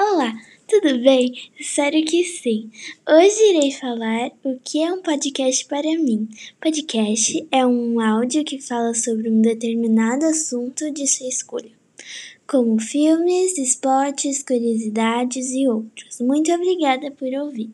Olá, tudo bem? Espero que sim. Hoje irei falar o que é um podcast para mim. Podcast é um áudio que fala sobre um determinado assunto de sua escolha, como filmes, esportes, curiosidades e outros. Muito obrigada por ouvir.